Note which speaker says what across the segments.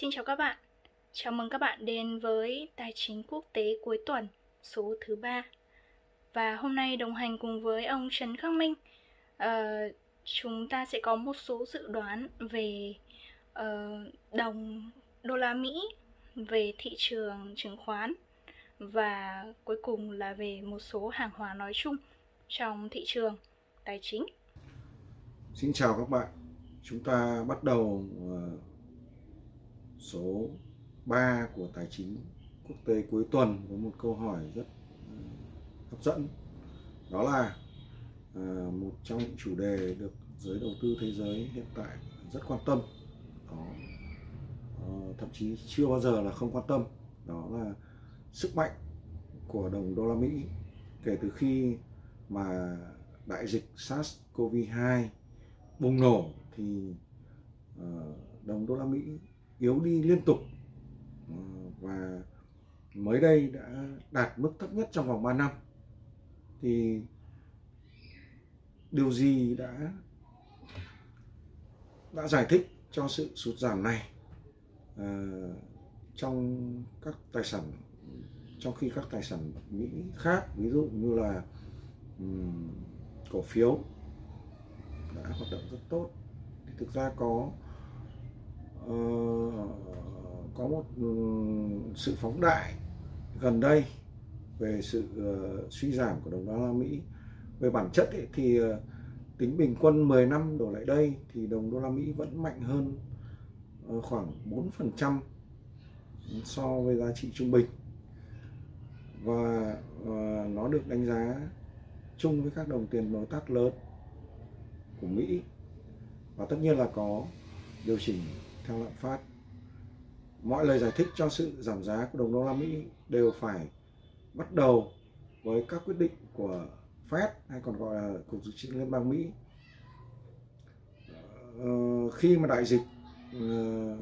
Speaker 1: Xin chào các bạn. Chào mừng các bạn đến với Tài chính quốc tế cuối tuần số thứ ba. Và hôm nay đồng hành cùng với ông Trần Khắc Minh, uh, chúng ta sẽ có một số dự đoán về uh, đồng đô la Mỹ, về thị trường chứng khoán và cuối cùng là về một số hàng hóa nói chung trong thị trường tài chính.
Speaker 2: Xin chào các bạn. Chúng ta bắt đầu uh, số 3 của tài chính quốc tế cuối tuần với một câu hỏi rất ờ, hấp dẫn. Đó là ờ, một trong những chủ đề được giới đầu tư thế giới hiện tại rất quan tâm. Đó. Ờ, thậm chí chưa bao giờ là không quan tâm. Đó là sức mạnh của đồng đô la Mỹ kể từ khi mà đại dịch SARS-CoV-2 bùng nổ thì đồng đô la Mỹ yếu đi liên tục. Ờ, và mới đây đã đạt mức thấp nhất trong vòng 3 năm. Thì điều gì đã đã giải thích cho sự sụt giảm này? À, trong các tài sản trong khi các tài sản Mỹ khác ví dụ như là um, cổ phiếu đã hoạt động rất tốt. Thì thực ra có uh, Ờ, có một ừ, sự phóng đại gần đây về sự uh, suy giảm của đồng đô la Mỹ. Về bản chất ấy, thì uh, tính bình quân 10 năm đổ lại đây thì đồng đô la Mỹ vẫn mạnh hơn uh, khoảng 4% so với giá trị trung bình. Và uh, nó được đánh giá chung với các đồng tiền đối tác lớn của Mỹ. Và tất nhiên là có điều chỉnh theo lạm phát. Mọi lời giải thích cho sự giảm giá của đồng đô la Mỹ đều phải bắt đầu với các quyết định của Fed hay còn gọi là cục dự trữ liên bang Mỹ. Ờ, khi mà đại dịch ờ, uh,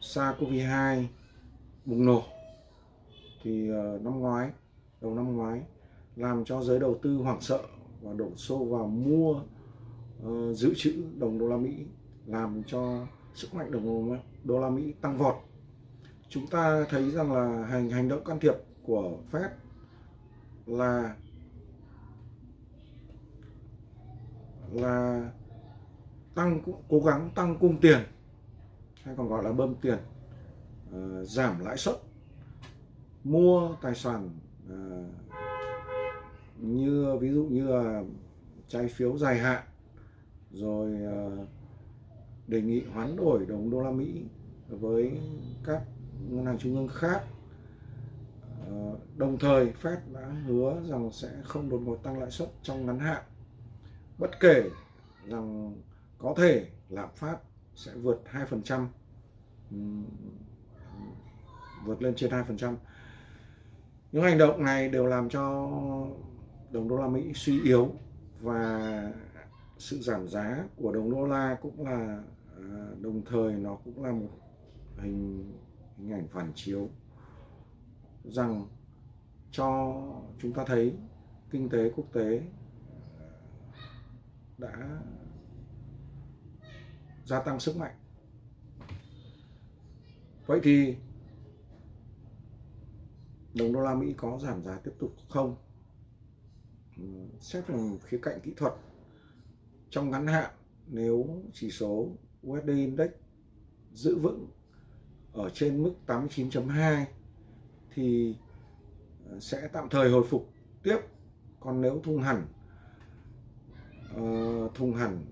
Speaker 2: SARS-CoV-2 bùng nổ thì uh, năm ngoái đầu năm ngoái làm cho giới đầu tư hoảng sợ và đổ xô vào mua uh, dự trữ đồng đô la Mỹ làm cho sức mạnh đồng đô la Mỹ tăng vọt. Chúng ta thấy rằng là hành hành động can thiệp của Fed là là tăng cố gắng tăng cung tiền hay còn gọi là bơm tiền uh, giảm lãi suất mua tài sản uh, như ví dụ như là trái phiếu dài hạn rồi uh, đề nghị hoán đổi đồng đô la Mỹ với các ngân hàng trung ương khác. Ờ, đồng thời Fed đã hứa rằng sẽ không đột ngột tăng lãi suất trong ngắn hạn, bất kể rằng có thể lạm phát sẽ vượt 2% vượt lên trên 2% những hành động này đều làm cho đồng đô la Mỹ suy yếu và sự giảm giá của đồng đô la cũng là đồng thời nó cũng là một hình hình ảnh phản chiếu rằng cho chúng ta thấy kinh tế quốc tế ờ, đã gia tăng sức mạnh. Vậy thì đồng đô la Mỹ có giảm giá tiếp tục không? Ừ, xét về khía cạnh kỹ thuật, trong ngắn hạn nếu chỉ số USD Index giữ vững ở trên mức 89.2 thì ờ, sẽ tạm thời hồi phục tiếp. Còn nếu thùng hẳn uh, thùng hẳn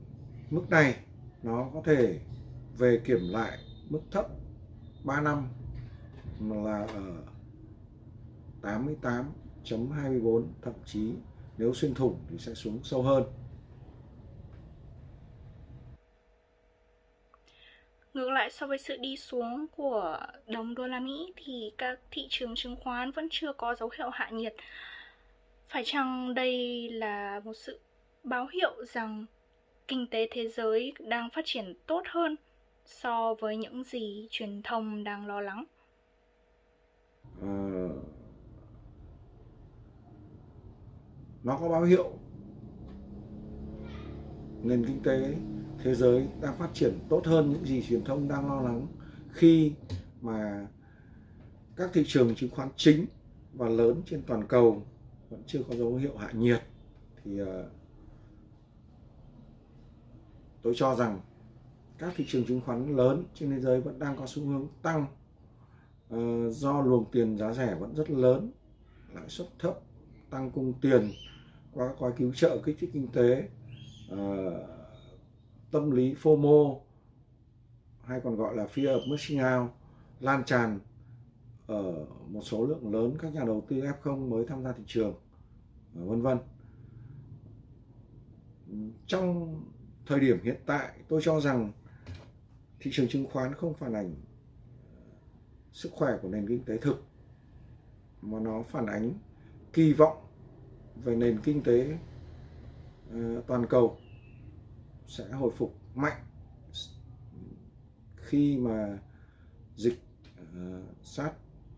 Speaker 2: mức này nó có thể về kiểm lại mức thấp 3 năm là ở 88.24 thậm chí nếu xuyên thủng thì sẽ xuống sâu hơn.
Speaker 1: Ngược lại so với sự đi xuống của đồng đô la Mỹ thì các thị trường chứng khoán vẫn chưa có dấu hiệu hạ nhiệt. Phải chăng đây là một sự báo hiệu rằng kinh tế thế giới đang phát triển tốt hơn so với những gì truyền thông đang lo lắng? À,
Speaker 2: nó có báo hiệu nền kinh tế thế giới đang phát triển tốt hơn những gì truyền thông đang lo lắng khi mà các thị trường chứng khoán chính và lớn trên toàn cầu vẫn chưa có dấu hiệu hạ nhiệt thì uh, tôi cho rằng các thị trường chứng khoán lớn trên thế giới vẫn đang có xu hướng tăng uh, do luồng tiền giá rẻ vẫn rất lớn lãi suất thấp tăng cung tiền qua gói cứu trợ kích thích kinh tế uh, tâm lý FOMO, hay còn gọi là fear of missing out, lan tràn ở một số lượng lớn các nhà đầu tư F0 mới tham gia thị trường vân vân. Trong thời điểm hiện tại, tôi cho rằng thị trường chứng khoán không phản ảnh ờ, sức khỏe của nền kinh tế thực, mà nó phản ánh kỳ vọng về nền kinh tế ờ, toàn cầu sẽ hồi phục mạnh khi mà dịch ờ, uh, sát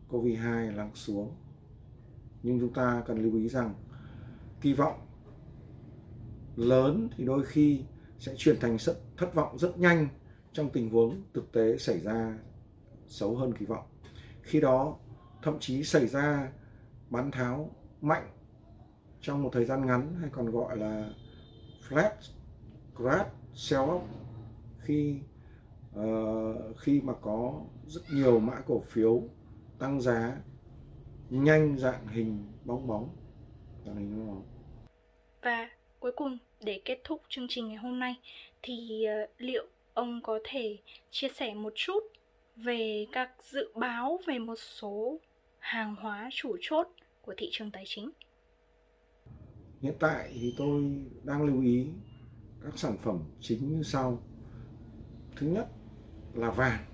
Speaker 2: COVID-2 lắng xuống. Nhưng chúng ta cần lưu ý rằng kỳ vọng lớn thì đôi khi sẽ chuyển thành sự thất vọng rất nhanh trong tình huống thực tế xảy ra xấu hơn kỳ vọng. Khi đó thậm chí xảy ra bán tháo mạnh trong một thời gian ngắn hay còn gọi là flat crash sell off khi uh, khi mà có rất nhiều mã cổ phiếu tăng giá nhanh dạng hình bóng bóng. Dạng hình bóng bóng.
Speaker 1: Và cuối cùng để kết thúc chương trình ngày hôm nay thì uh, liệu ông có thể chia sẻ một chút về các dự báo về một số hàng hóa chủ chốt của thị trường tài chính?
Speaker 2: Hiện tại thì tôi đang lưu ý các sản phẩm chính như sau. Thứ nhất là vàng.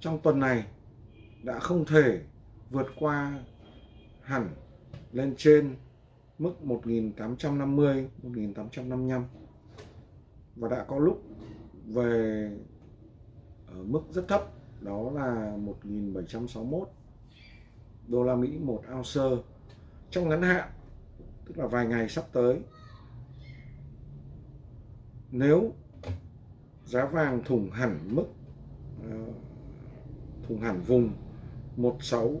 Speaker 2: Trong tuần này đã không thể vượt qua hẳn lên trên mức 1850 1855 và đã có lúc về ở mức rất thấp, đó là 1761 đô la Mỹ một ounce. Trong ngắn hạn tức là vài ngày sắp tới. Nếu giá vàng thủng hẳn mức ờ, thủng hẳn vùng 16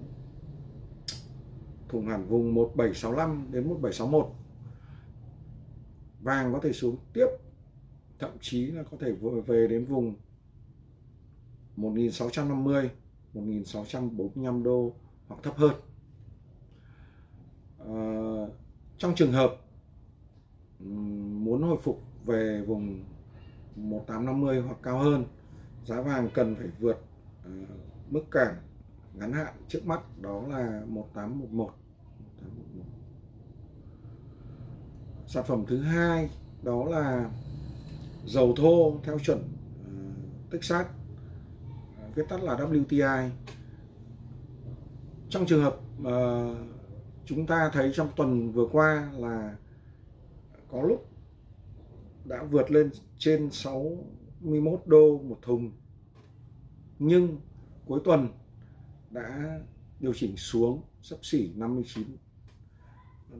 Speaker 2: thủng hẳn vùng 1765 đến 1761 vàng có thể xuống tiếp thậm chí là có thể về đến vùng 1650 1645 đô hoặc thấp hơn. À, trong trường hợp muốn hồi phục về vùng 1850 hoặc cao hơn giá vàng cần phải vượt ờ, mức cản ngắn hạn trước mắt đó là 1811 sản phẩm thứ hai đó là dầu thô theo chuẩn ờ, tích sát ờ, viết tắt là WTI trong trường hợp uh, chúng ta thấy trong tuần vừa qua là có lúc đã vượt lên trên 61 đô một thùng. Nhưng cuối tuần đã điều chỉnh xuống, sấp xỉ 59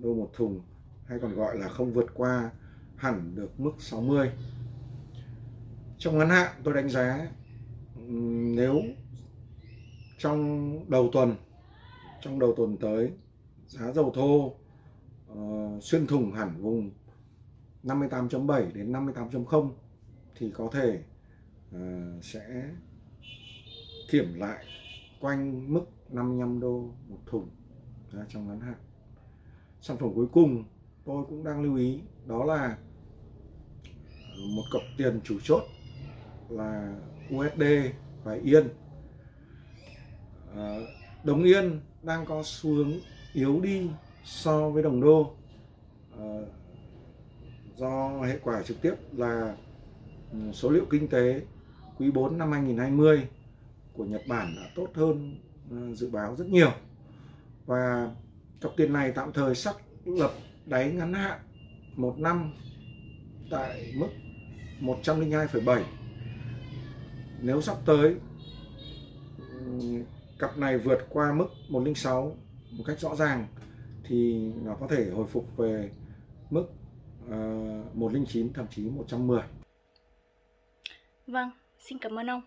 Speaker 2: đô một thùng, hay còn gọi là không vượt qua hẳn được mức 60 trong ngắn hạn, tôi đánh giá nếu trong đầu tuần, trong đầu tuần tới giá dầu thô uh, xuyên thủng hẳn vùng 58.7 đến 58.0 thì có thể uh, sẽ kiểm lại quanh mức 55 đô một thùng uh, trong ngắn hạn. Sản phẩm cuối cùng tôi cũng đang lưu ý đó là một cọc tiền chủ chốt là USD và Yên. Ờ, uh, đồng Yên đang có xu hướng yếu đi so với đồng đô. À, do hệ quả trực tiếp là ừ, số liệu kinh tế quý 4 năm 2020 của Nhật Bản đã tốt hơn ờ, dự báo rất nhiều. Và cặp tiền này tạm thời xác lập đáy ngắn hạn một năm tại mức 102,7 nếu sắp tới ừ, cặp này vượt qua mức 106 một cách rõ ràng thì nó có thể hồi phục về mức ờ, uh, 109 thậm chí 110
Speaker 1: Vâng, xin cảm ơn ông.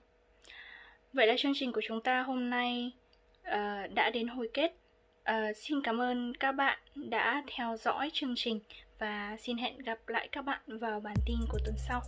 Speaker 1: Vậy là chương trình của chúng ta hôm nay uh, đã đến hồi kết. Uh, xin cảm ơn các bạn đã theo dõi chương trình và xin hẹn gặp lại các bạn vào bản tin của tuần sau.